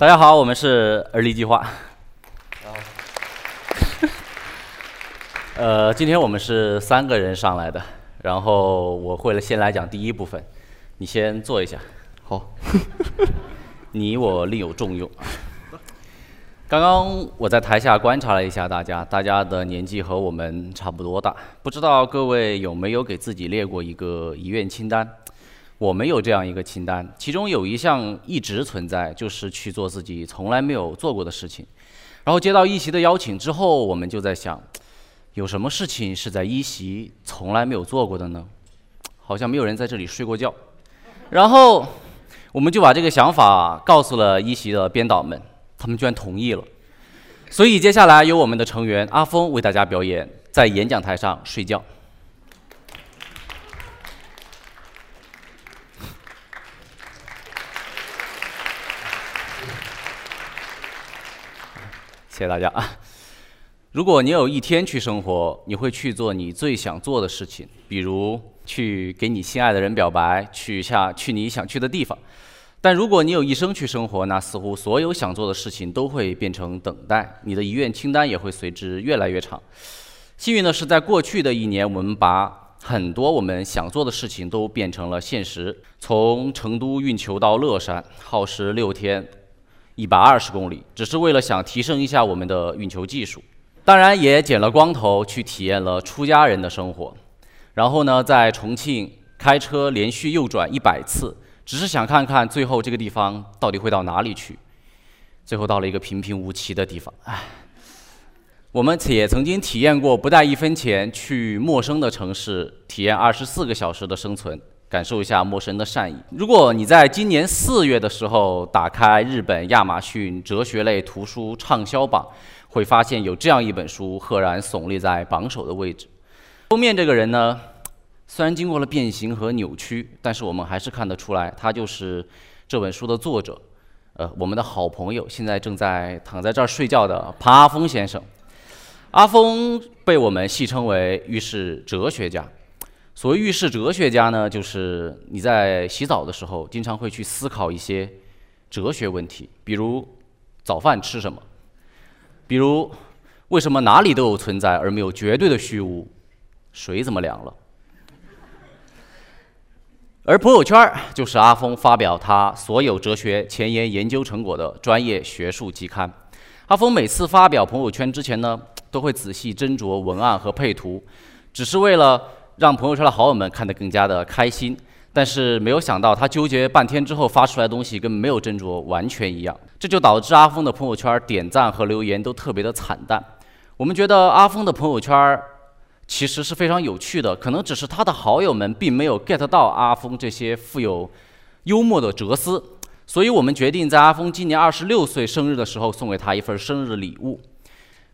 啊，大家好，我们是而立计划。呃，今天我们是三个人上来的，然后我会了先来讲第一部分，你先坐一下。好，你我另有重用。刚刚我在台下观察了一下大家，大家的年纪和我们差不多大，不知道各位有没有给自己列过一个遗愿清单？我们有这样一个清单，其中有一项一直存在，就是去做自己从来没有做过的事情。然后接到一席的邀请之后，我们就在想。有什么事情是在一席从来没有做过的呢？好像没有人在这里睡过觉。然后，我们就把这个想法告诉了一席的编导们，他们居然同意了。所以接下来由我们的成员阿峰为大家表演在演讲台上睡觉。谢谢大家啊！如果你有一天去生活，你会去做你最想做的事情，比如去给你心爱的人表白，去下去你想去的地方。但如果你有一生去生活，那似乎所有想做的事情都会变成等待，你的遗愿清单也会随之越来越长。幸运的是，在过去的一年，我们把很多我们想做的事情都变成了现实。从成都运球到乐山，耗时六天，一百二十公里，只是为了想提升一下我们的运球技术。当然也剪了光头去体验了出家人的生活，然后呢，在重庆开车连续右转一百次，只是想看看最后这个地方到底会到哪里去。最后到了一个平平无奇的地方，唉。我们也曾经体验过不带一分钱去陌生的城市，体验二十四个小时的生存，感受一下陌生的善意。如果你在今年四月的时候打开日本亚马逊哲学类图书畅销榜，会发现有这样一本书赫然耸立在榜首的位置。封面这个人呢，虽然经过了变形和扭曲，但是我们还是看得出来，他就是这本书的作者，呃，我们的好朋友，现在正在躺在这儿睡觉的庞阿峰先生。阿峰被我们戏称为浴室哲学家。所谓浴室哲学家呢，就是你在洗澡的时候，经常会去思考一些哲学问题，比如早饭吃什么。比如，为什么哪里都有存在而没有绝对的虚无？水怎么凉了？而朋友圈就是阿峰发表他所有哲学前沿研究成果的专业学术期刊。阿峰每次发表朋友圈之前呢，都会仔细斟酌文案和配图，只是为了让朋友圈的好友们看得更加的开心。但是没有想到，他纠结半天之后发出来的东西跟没有斟酌完全一样，这就导致阿峰的朋友圈点赞和留言都特别的惨淡。我们觉得阿峰的朋友圈其实是非常有趣的，可能只是他的好友们并没有 get 到阿峰这些富有幽默的哲思，所以我们决定在阿峰今年二十六岁生日的时候送给他一份生日礼物，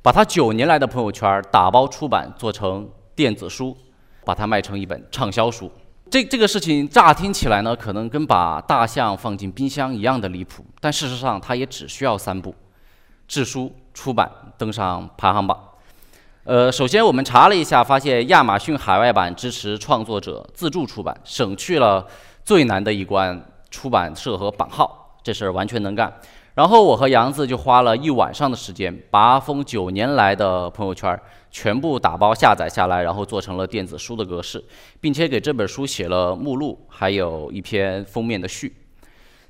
把他九年来的朋友圈打包出版做成电子书，把它卖成一本畅销书。这这个事情乍听起来呢，可能跟把大象放进冰箱一样的离谱，但事实上它也只需要三步：制书、出版、登上排行榜。呃，首先我们查了一下，发现亚马逊海外版支持创作者自助出版，省去了最难的一关——出版社和版号，这事儿完全能干。然后我和杨子就花了一晚上的时间，把阿峰九年来的朋友圈全部打包下载下来，然后做成了电子书的格式，并且给这本书写了目录，还有一篇封面的序。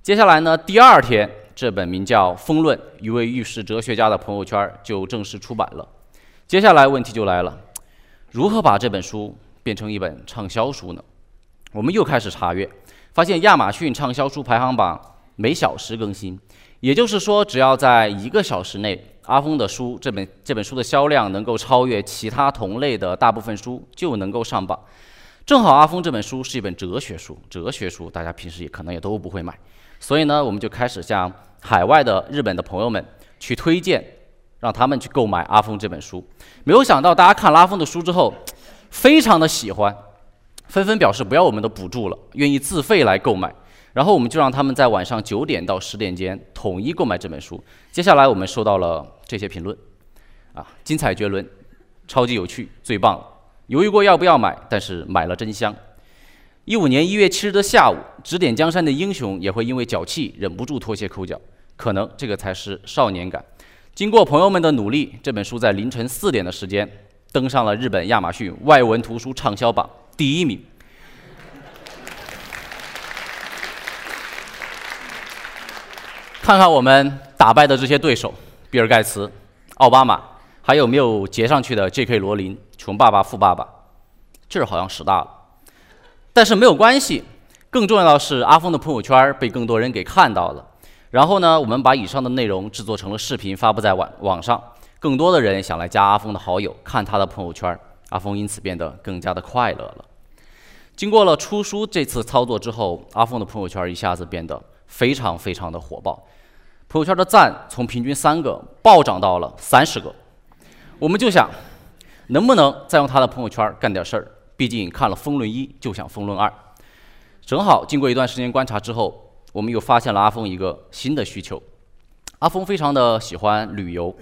接下来呢，第二天，这本名叫《风论：一位浴室哲学家的朋友圈》就正式出版了。接下来问题就来了，如何把这本书变成一本畅销书呢？我们又开始查阅，发现亚马逊畅销书排行榜每小时更新。也就是说，只要在一个小时内，阿峰的书这本这本书的销量能够超越其他同类的大部分书，就能够上榜。正好阿峰这本书是一本哲学书，哲学书大家平时也可能也都不会买，所以呢，我们就开始向海外的日本的朋友们去推荐，让他们去购买阿峰这本书。没有想到，大家看了阿峰的书之后，非常的喜欢，纷纷表示不要我们的补助了，愿意自费来购买。然后我们就让他们在晚上九点到十点间统一购买这本书。接下来我们收到了这些评论，啊，精彩绝伦，超级有趣，最棒了。犹豫过要不要买，但是买了真香。一五年一月七日的下午，指点江山的英雄也会因为脚气忍不住脱鞋抠脚，可能这个才是少年感。经过朋友们的努力，这本书在凌晨四点的时间登上了日本亚马逊外文图书畅销榜第一名。看看我们打败的这些对手：比尔盖茨、奥巴马，还有没有截上去的 J.K. 罗琳、穷爸爸富爸爸，劲儿好像使大了。但是没有关系，更重要的是阿峰的朋友圈被更多人给看到了。然后呢，我们把以上的内容制作成了视频，发布在网网上，更多的人想来加阿峰的好友，看他的朋友圈，阿峰因此变得更加的快乐了。经过了出书这次操作之后，阿峰的朋友圈一下子变得非常非常的火爆。朋友圈的赞从平均三个暴涨到了三十个，我们就想，能不能再用他的朋友圈干点事儿？毕竟看了《风论一》就想《风论二》。正好经过一段时间观察之后，我们又发现了阿峰一个新的需求。阿峰非常的喜欢旅游，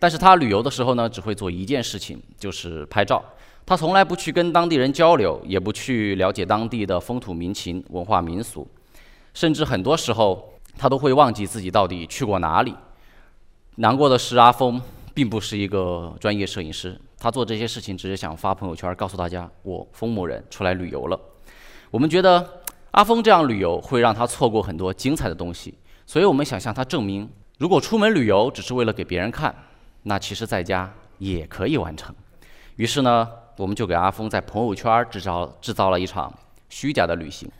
但是他旅游的时候呢，只会做一件事情，就是拍照。他从来不去跟当地人交流，也不去了解当地的风土民情、文化民俗，甚至很多时候。他都会忘记自己到底去过哪里。难过的是，阿峰并不是一个专业摄影师，他做这些事情只是想发朋友圈，告诉大家我风某人出来旅游了。我们觉得阿峰这样旅游会让他错过很多精彩的东西，所以我们想向他证明，如果出门旅游只是为了给别人看，那其实在家也可以完成。于是呢，我们就给阿峰在朋友圈制造制造了一场虚假的旅行。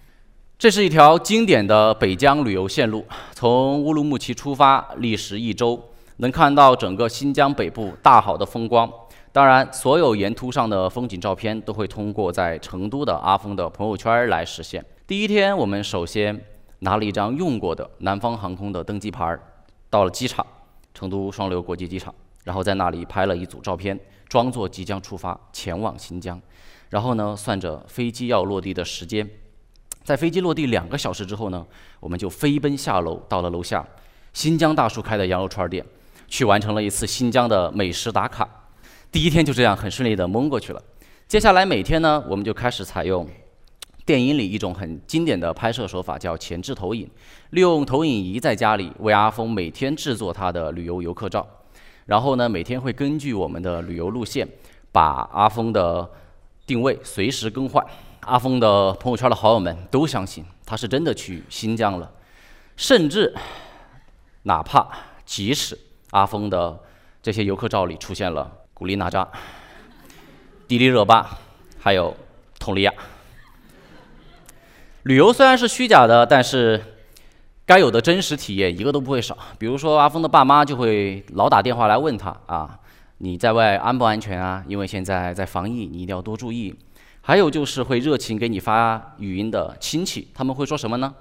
这是一条经典的北疆旅游线路，从乌鲁木齐出发，历时一周，能看到整个新疆北部大好的风光。当然，所有沿途上的风景照片都会通过在成都的阿峰的朋友圈来实现。第一天，我们首先拿了一张用过的南方航空的登机牌，到了机场，成都双流国际机场，然后在那里拍了一组照片，装作即将出发前往新疆。然后呢，算着飞机要落地的时间。在飞机落地两个小时之后呢，我们就飞奔下楼，到了楼下新疆大叔开的羊肉串店，去完成了一次新疆的美食打卡。第一天就这样很顺利的蒙过去了。接下来每天呢，我们就开始采用电影里一种很经典的拍摄手法，叫前置投影，利用投影仪在家里为阿峰每天制作他的旅游游客照。然后呢，每天会根据我们的旅游路线，把阿峰的定位随时更换。阿峰的朋友圈的好友们都相信他是真的去新疆了，甚至哪怕即使阿峰的这些游客照里出现了古力娜扎、迪丽热巴，还有佟丽娅。旅游虽然是虚假的，但是该有的真实体验一个都不会少。比如说，阿峰的爸妈就会老打电话来问他啊，你在外安不安全啊？因为现在在防疫，你一定要多注意。还有就是会热情给你发语音的亲戚，他们会说什么呢？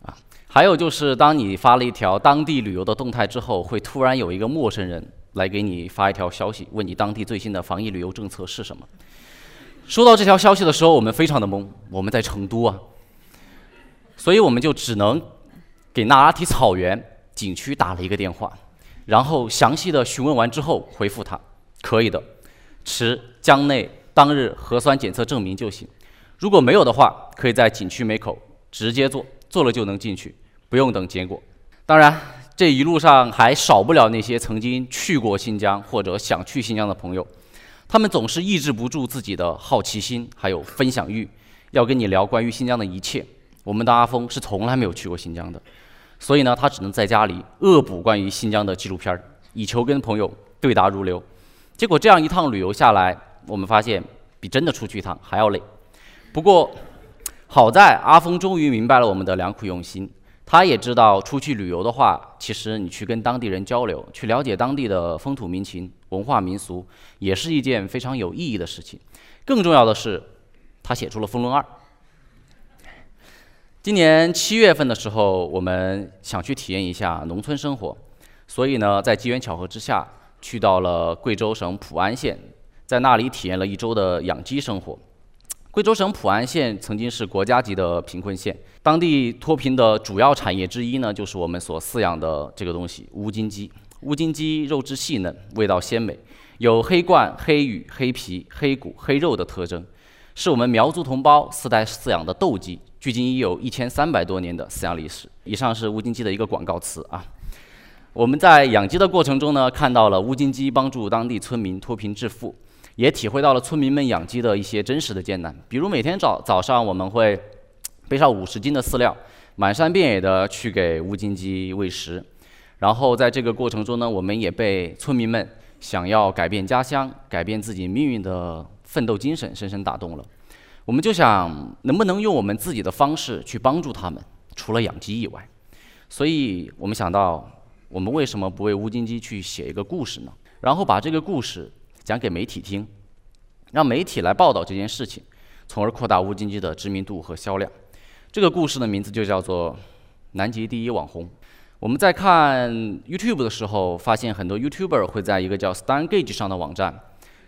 啊，还有就是当你发了一条当地旅游的动态之后，会突然有一个陌生人来给你发一条消息，问你当地最新的防疫旅游政策是什么。收到这条消息的时候，我们非常的懵，我们在成都啊，所以我们就只能给那拉提草原。景区打了一个电话，然后详细的询问完之后回复他，可以的，持江内当日核酸检测证明就行。如果没有的话，可以在景区门口直接做，做了就能进去，不用等结果。当然，这一路上还少不了那些曾经去过新疆或者想去新疆的朋友，他们总是抑制不住自己的好奇心，还有分享欲，要跟你聊关于新疆的一切。我们的阿峰是从来没有去过新疆的。所以呢，他只能在家里恶补关于新疆的纪录片儿，以求跟朋友对答如流。结果这样一趟旅游下来，我们发现比真的出去一趟还要累。不过好在阿峰终于明白了我们的良苦用心，他也知道出去旅游的话，其实你去跟当地人交流，去了解当地的风土民情、文化民俗，也是一件非常有意义的事情。更重要的是，他写出了《风论二》。今年七月份的时候，我们想去体验一下农村生活，所以呢，在机缘巧合之下，去到了贵州省普安县，在那里体验了一周的养鸡生活。贵州省普安县曾经是国家级的贫困县，当地脱贫的主要产业之一呢，就是我们所饲养的这个东西——乌金鸡。乌金鸡肉质细嫩，味道鲜美，有黑冠、黑羽、黑皮、黑骨、黑肉的特征，是我们苗族同胞世代饲养的斗鸡，距今已有一千三百多年的饲养历史。以上是乌金鸡的一个广告词啊。我们在养鸡的过程中呢，看到了乌金鸡帮助当地村民脱贫致富，也体会到了村民们养鸡的一些真实的艰难。比如每天早早上，我们会背上五十斤的饲料，满山遍野的去给乌金鸡喂食。然后在这个过程中呢，我们也被村民们想要改变家乡、改变自己命运的奋斗精神深深打动了。我们就想，能不能用我们自己的方式去帮助他们，除了养鸡以外。所以我们想到。我们为什么不为乌金鸡去写一个故事呢？然后把这个故事讲给媒体听，让媒体来报道这件事情，从而扩大乌金鸡的知名度和销量。这个故事的名字就叫做《南极第一网红》。我们在看 YouTube 的时候，发现很多 YouTuber 会在一个叫 StanGauge 上的网站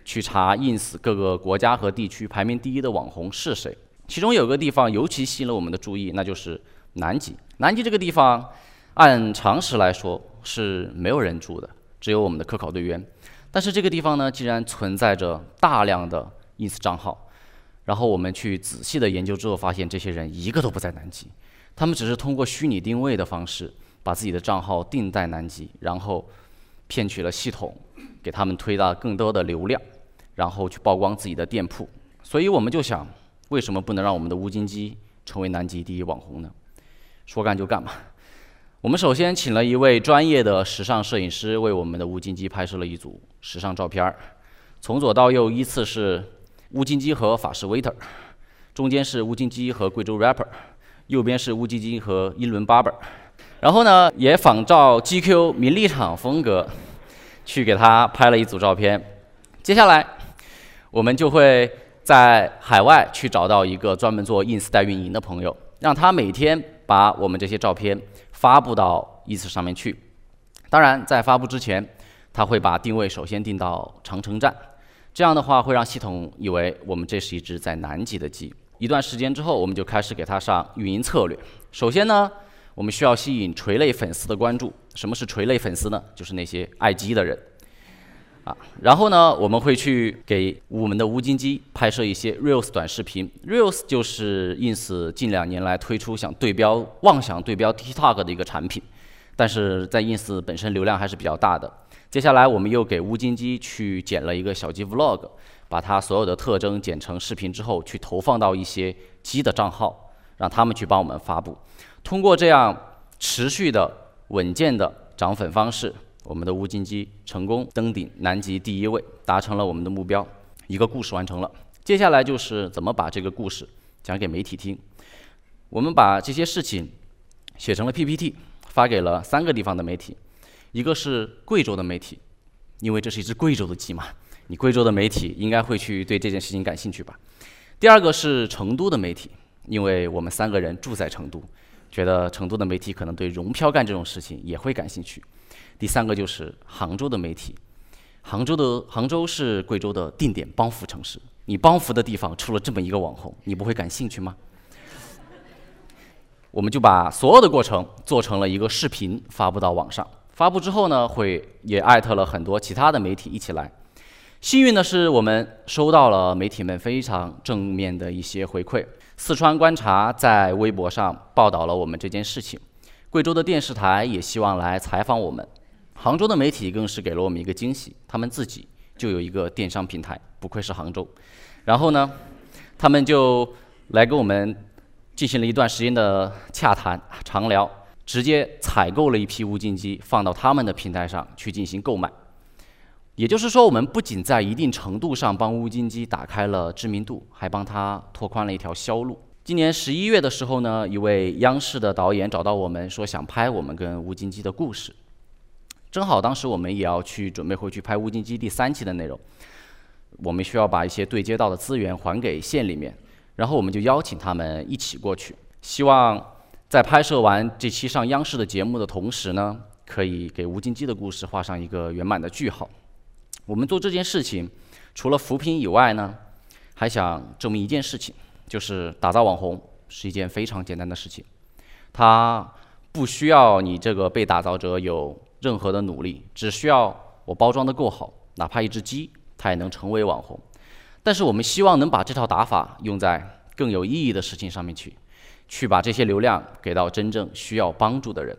去查 Ins 各个国家和地区排名第一的网红是谁。其中有个地方尤其吸引了我们的注意，那就是南极。南极这个地方，按常识来说，是没有人住的，只有我们的科考队员。但是这个地方呢，竟然存在着大量的 ins 账号。然后我们去仔细的研究之后，发现这些人一个都不在南极，他们只是通过虚拟定位的方式，把自己的账号定在南极，然后骗取了系统，给他们推到更多的流量，然后去曝光自己的店铺。所以我们就想，为什么不能让我们的乌金鸡成为南极第一网红呢？说干就干嘛。我们首先请了一位专业的时尚摄影师，为我们的乌金鸡拍摄了一组时尚照片儿。从左到右依次是乌金鸡和法式 waiter，中间是乌金鸡和贵州 rapper，右边是乌金鸡和英伦 barber。然后呢，也仿照 GQ 名利场风格，去给他拍了一组照片。接下来，我们就会在海外去找到一个专门做 ins 代运营的朋友，让他每天把我们这些照片。发布到 ins 上面去。当然，在发布之前，他会把定位首先定到长城站，这样的话会让系统以为我们这是一只在南极的鸡。一段时间之后，我们就开始给它上运营策略。首先呢，我们需要吸引垂类粉丝的关注。什么是垂类粉丝呢？就是那些爱鸡的人。啊，然后呢，我们会去给我们的乌金鸡拍摄一些 reels 短视频。reels 就是 ins 近两年来推出想对标、妄想对标 TikTok 的一个产品，但是在 ins 本身流量还是比较大的。接下来，我们又给乌金鸡去剪了一个小鸡 vlog，把它所有的特征剪成视频之后，去投放到一些鸡的账号，让他们去帮我们发布。通过这样持续的、稳健的涨粉方式。我们的乌金鸡成功登顶南极第一位，达成了我们的目标，一个故事完成了。接下来就是怎么把这个故事讲给媒体听。我们把这些事情写成了 PPT，发给了三个地方的媒体，一个是贵州的媒体，因为这是一只贵州的鸡嘛，你贵州的媒体应该会去对这件事情感兴趣吧。第二个是成都的媒体，因为我们三个人住在成都，觉得成都的媒体可能对融漂干这种事情也会感兴趣。第三个就是杭州的媒体，杭州的杭州是贵州的定点帮扶城市。你帮扶的地方出了这么一个网红，你不会感兴趣吗？我们就把所有的过程做成了一个视频发布到网上。发布之后呢，会也艾特了很多其他的媒体一起来。幸运的是，我们收到了媒体们非常正面的一些回馈。四川观察在微博上报道了我们这件事情，贵州的电视台也希望来采访我们。杭州的媒体更是给了我们一个惊喜，他们自己就有一个电商平台，不愧是杭州。然后呢，他们就来跟我们进行了一段时间的洽谈、长聊，直接采购了一批无菌机，放到他们的平台上去进行购买。也就是说，我们不仅在一定程度上帮乌金鸡打开了知名度，还帮他拓宽了一条销路。今年十一月的时候呢，一位央视的导演找到我们，说想拍我们跟乌金鸡的故事。正好当时我们也要去准备回去拍《乌金鸡》第三期的内容，我们需要把一些对接到的资源还给县里面，然后我们就邀请他们一起过去，希望在拍摄完这期上央视的节目的同时呢，可以给乌金鸡的故事画上一个圆满的句号。我们做这件事情，除了扶贫以外呢，还想证明一件事情，就是打造网红是一件非常简单的事情，它不需要你这个被打造者有。任何的努力，只需要我包装的够好，哪怕一只鸡，它也能成为网红。但是我们希望能把这套打法用在更有意义的事情上面去，去把这些流量给到真正需要帮助的人。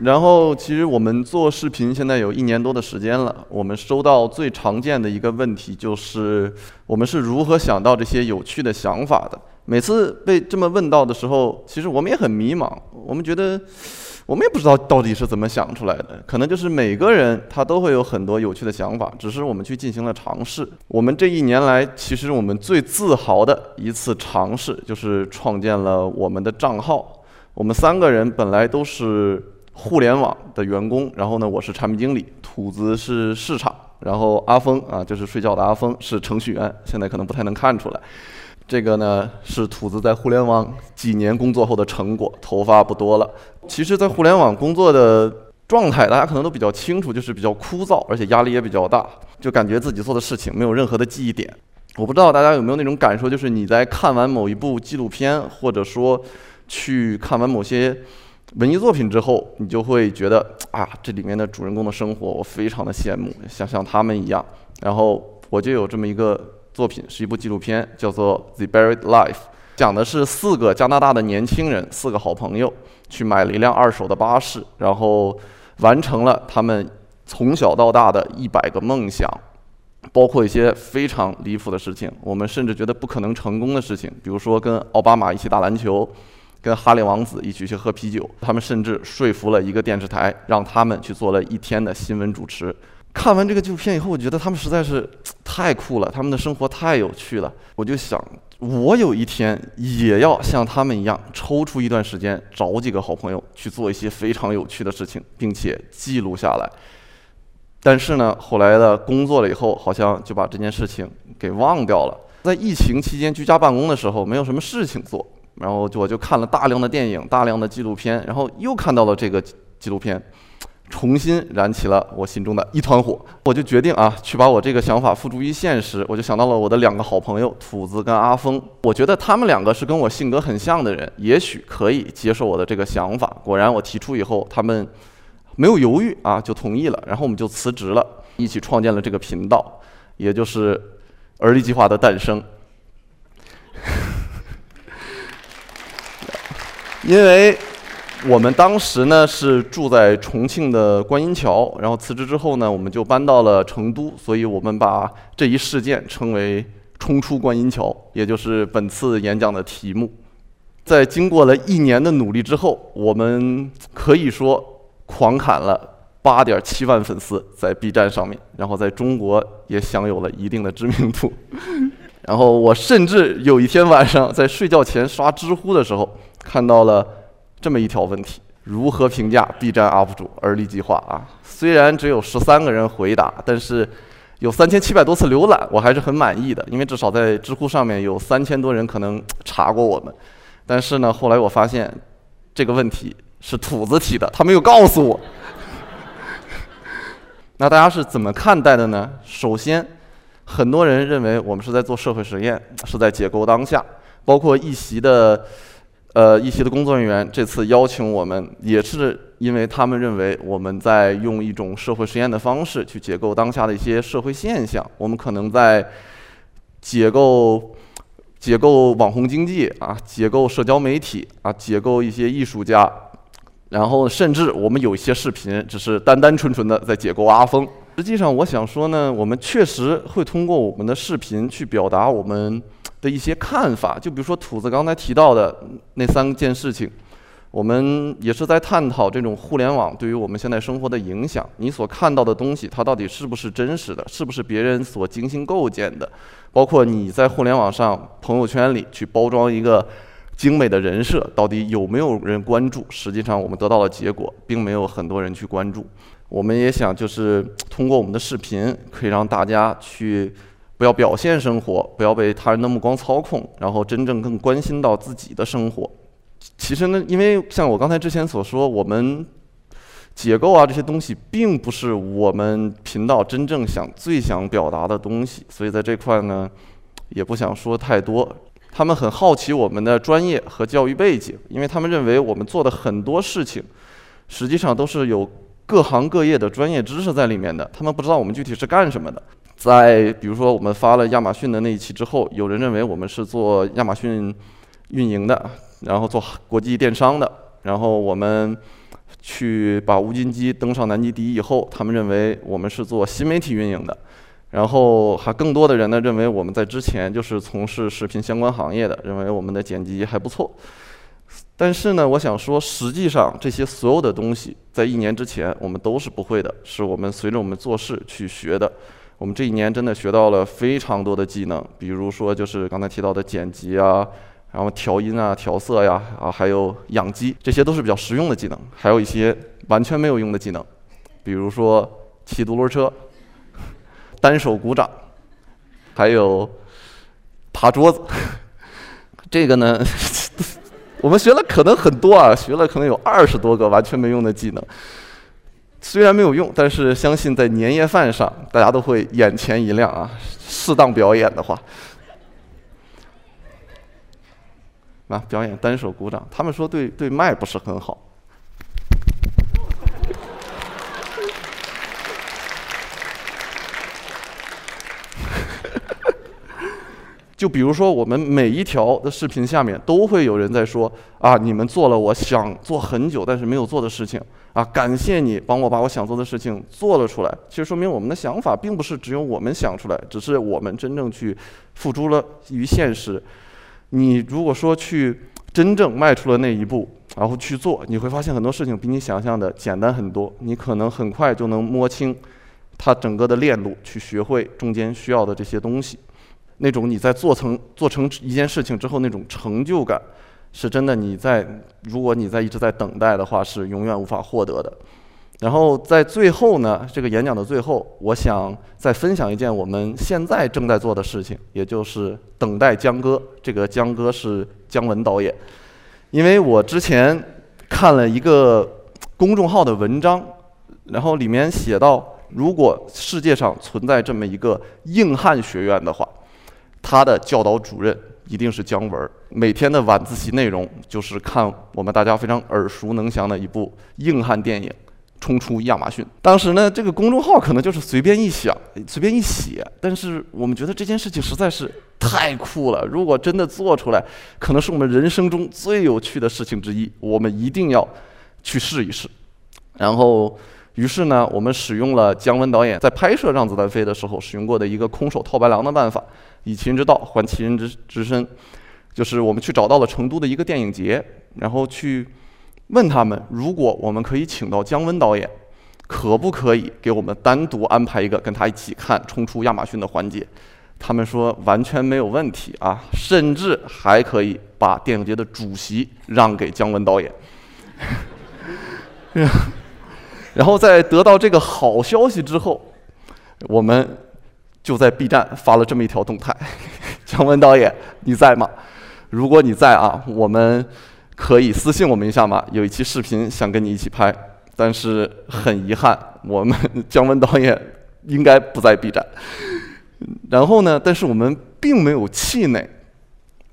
然后，其实我们做视频现在有一年多的时间了。我们收到最常见的一个问题就是，我们是如何想到这些有趣的想法的？每次被这么问到的时候，其实我们也很迷茫。我们觉得，我们也不知道到底是怎么想出来的。可能就是每个人他都会有很多有趣的想法，只是我们去进行了尝试。我们这一年来，其实我们最自豪的一次尝试，就是创建了我们的账号。我们三个人本来都是。互联网的员工，然后呢，我是产品经理，兔子是市场，然后阿峰啊，就是睡觉的阿峰是程序员，现在可能不太能看出来。这个呢是兔子在互联网几年工作后的成果，头发不多了。其实，在互联网工作的状态，大家可能都比较清楚，就是比较枯燥，而且压力也比较大，就感觉自己做的事情没有任何的记忆点。我不知道大家有没有那种感受，就是你在看完某一部纪录片，或者说去看完某些。文艺作品之后，你就会觉得啊，这里面的主人公的生活我非常的羡慕，想像他们一样。然后我就有这么一个作品，是一部纪录片，叫做《The Buried Life》，讲的是四个加拿大的年轻人，四个好朋友，去买了一辆二手的巴士，然后完成了他们从小到大的一百个梦想，包括一些非常离谱的事情，我们甚至觉得不可能成功的事情，比如说跟奥巴马一起打篮球。跟哈利王子一起去喝啤酒，他们甚至说服了一个电视台，让他们去做了一天的新闻主持。看完这个纪录片以后，我觉得他们实在是 太酷了，他们的生活太有趣了。我就想，我有一天也要像他们一样，抽出一段时间，找几个好朋友去做一些非常有趣的事情，并且记录下来。但是呢，后来的工作了以后，好像就把这件事情给忘掉了。在疫情期间居家办公的时候，没有什么事情做。然后我就看了大量的电影，大量的纪录片，然后又看到了这个纪录片，重新燃起了我心中的一团火。我就决定啊，去把我这个想法付诸于现实。我就想到了我的两个好朋友土子跟阿峰，我觉得他们两个是跟我性格很像的人，也许可以接受我的这个想法。果然，我提出以后，他们没有犹豫啊，就同意了。然后我们就辞职了，一起创建了这个频道，也就是而立计划的诞生。因 为我们当时呢是住在重庆的观音桥，然后辞职之后呢，我们就搬到了成都，所以我们把这一事件称为“冲出观音桥”，也就是本次演讲的题目。在经过了一年的努力之后，我们可以说狂砍了八点七万粉丝在 B 站上面，然后在中国也享有了一定的知名度。然后我甚至有一天晚上在睡觉前刷知乎的时候。看到了这么一条问题：如何评价 B 站 UP 主而立计划啊？虽然只有十三个人回答，但是有三千七百多次浏览，我还是很满意的。因为至少在知乎上面有三千多人可能查过我们。但是呢，后来我发现这个问题是土子提的，他没有告诉我。那大家是怎么看待的呢？首先，很多人认为我们是在做社会实验，是在解构当下，包括一席的。呃，一些的工作人员这次邀请我们，也是因为他们认为我们在用一种社会实验的方式去解构当下的一些社会现象。我们可能在解构、解构网红经济啊，解构社交媒体啊，解构一些艺术家，然后甚至我们有一些视频只是单单纯纯的在解构阿峰。实际上，我想说呢，我们确实会通过我们的视频去表达我们。的一些看法，就比如说土子刚才提到的那三件事情，我们也是在探讨这种互联网对于我们现在生活的影响。你所看到的东西，它到底是不是真实的？是不是别人所精心构建的？包括你在互联网上朋友圈里去包装一个精美的人设，到底有没有人关注？实际上，我们得到的结果，并没有很多人去关注。我们也想，就是通过我们的视频，可以让大家去。不要表现生活，不要被他人的目光操控，然后真正更关心到自己的生活。其实呢，因为像我刚才之前所说，我们解构啊这些东西，并不是我们频道真正想最想表达的东西，所以在这块呢，也不想说太多。他们很好奇我们的专业和教育背景，因为他们认为我们做的很多事情，实际上都是有各行各业的专业知识在里面的。他们不知道我们具体是干什么的。在比如说我们发了亚马逊的那一期之后，有人认为我们是做亚马逊运营的，然后做国际电商的。然后我们去把无菌机登上南极第一以后，他们认为我们是做新媒体运营的。然后还更多的人呢认为我们在之前就是从事视频相关行业的，认为我们的剪辑还不错。但是呢，我想说，实际上这些所有的东西在一年之前我们都是不会的，是我们随着我们做事去学的。我们这一年真的学到了非常多的技能，比如说就是刚才提到的剪辑啊，然后调音啊、调色呀，啊还有养鸡，这些都是比较实用的技能。还有一些完全没有用的技能，比如说骑独轮车、单手鼓掌，还有爬桌子。这个呢，我们学了可能很多啊，学了可能有二十多个完全没用的技能。虽然没有用，但是相信在年夜饭上，大家都会眼前一亮啊！适当表演的话，啊，表演单手鼓掌，他们说对对麦不是很好。就比如说，我们每一条的视频下面都会有人在说啊，你们做了我想做很久但是没有做的事情啊，感谢你帮我把我想做的事情做了出来。其实说明我们的想法并不是只有我们想出来，只是我们真正去付诸了于现实。你如果说去真正迈出了那一步，然后去做，你会发现很多事情比你想象的简单很多。你可能很快就能摸清它整个的链路，去学会中间需要的这些东西。那种你在做成做成一件事情之后那种成就感，是真的。你在如果你在一直在等待的话，是永远无法获得的。然后在最后呢，这个演讲的最后，我想再分享一件我们现在正在做的事情，也就是等待江哥。这个江哥是姜文导演，因为我之前看了一个公众号的文章，然后里面写到，如果世界上存在这么一个硬汉学院的话。他的教导主任一定是姜文，每天的晚自习内容就是看我们大家非常耳熟能详的一部硬汉电影《冲出亚马逊》。当时呢，这个公众号可能就是随便一想、随便一写，但是我们觉得这件事情实在是太酷了。如果真的做出来，可能是我们人生中最有趣的事情之一。我们一定要去试一试。然后，于是呢，我们使用了姜文导演在拍摄《让子弹飞》的时候使用过的一个空手套白狼的办法。以其人之道还其人之之身，就是我们去找到了成都的一个电影节，然后去问他们，如果我们可以请到姜文导演，可不可以给我们单独安排一个跟他一起看冲出亚马逊的环节？他们说完全没有问题啊，甚至还可以把电影节的主席让给姜文导演。然后在得到这个好消息之后，我们。就在 B 站发了这么一条动态，姜文导演你在吗？如果你在啊，我们可以私信我们一下吗？有一期视频想跟你一起拍，但是很遗憾，我们姜文导演应该不在 B 站。然后呢，但是我们并没有气馁，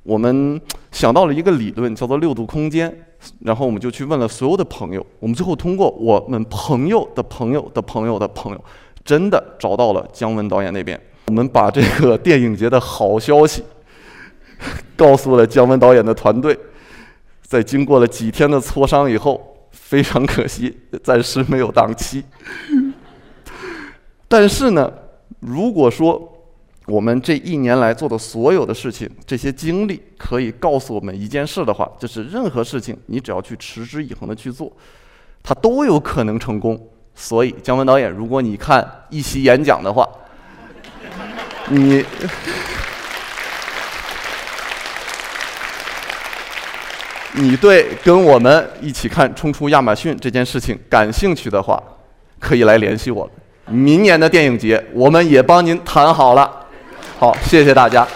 我们想到了一个理论，叫做六度空间。然后我们就去问了所有的朋友，我们最后通过我们朋友的朋友的朋友的朋友。真的找到了姜文导演那边，我们把这个电影节的好消息 告诉了姜文导演的团队，在经过了几天的磋商以后，非常可惜，暂时没有档期。但是呢，如果说我们这一年来做的所有的事情，这些经历可以告诉我们一件事的话，就是任何事情你只要去持之以恒的去做，它都有可能成功。所以，姜文导演，如果你看一席演讲的话，你你对跟我们一起看冲出亚马逊这件事情感兴趣的话，可以来联系我。明年的电影节，我们也帮您谈好了。好，谢谢大家。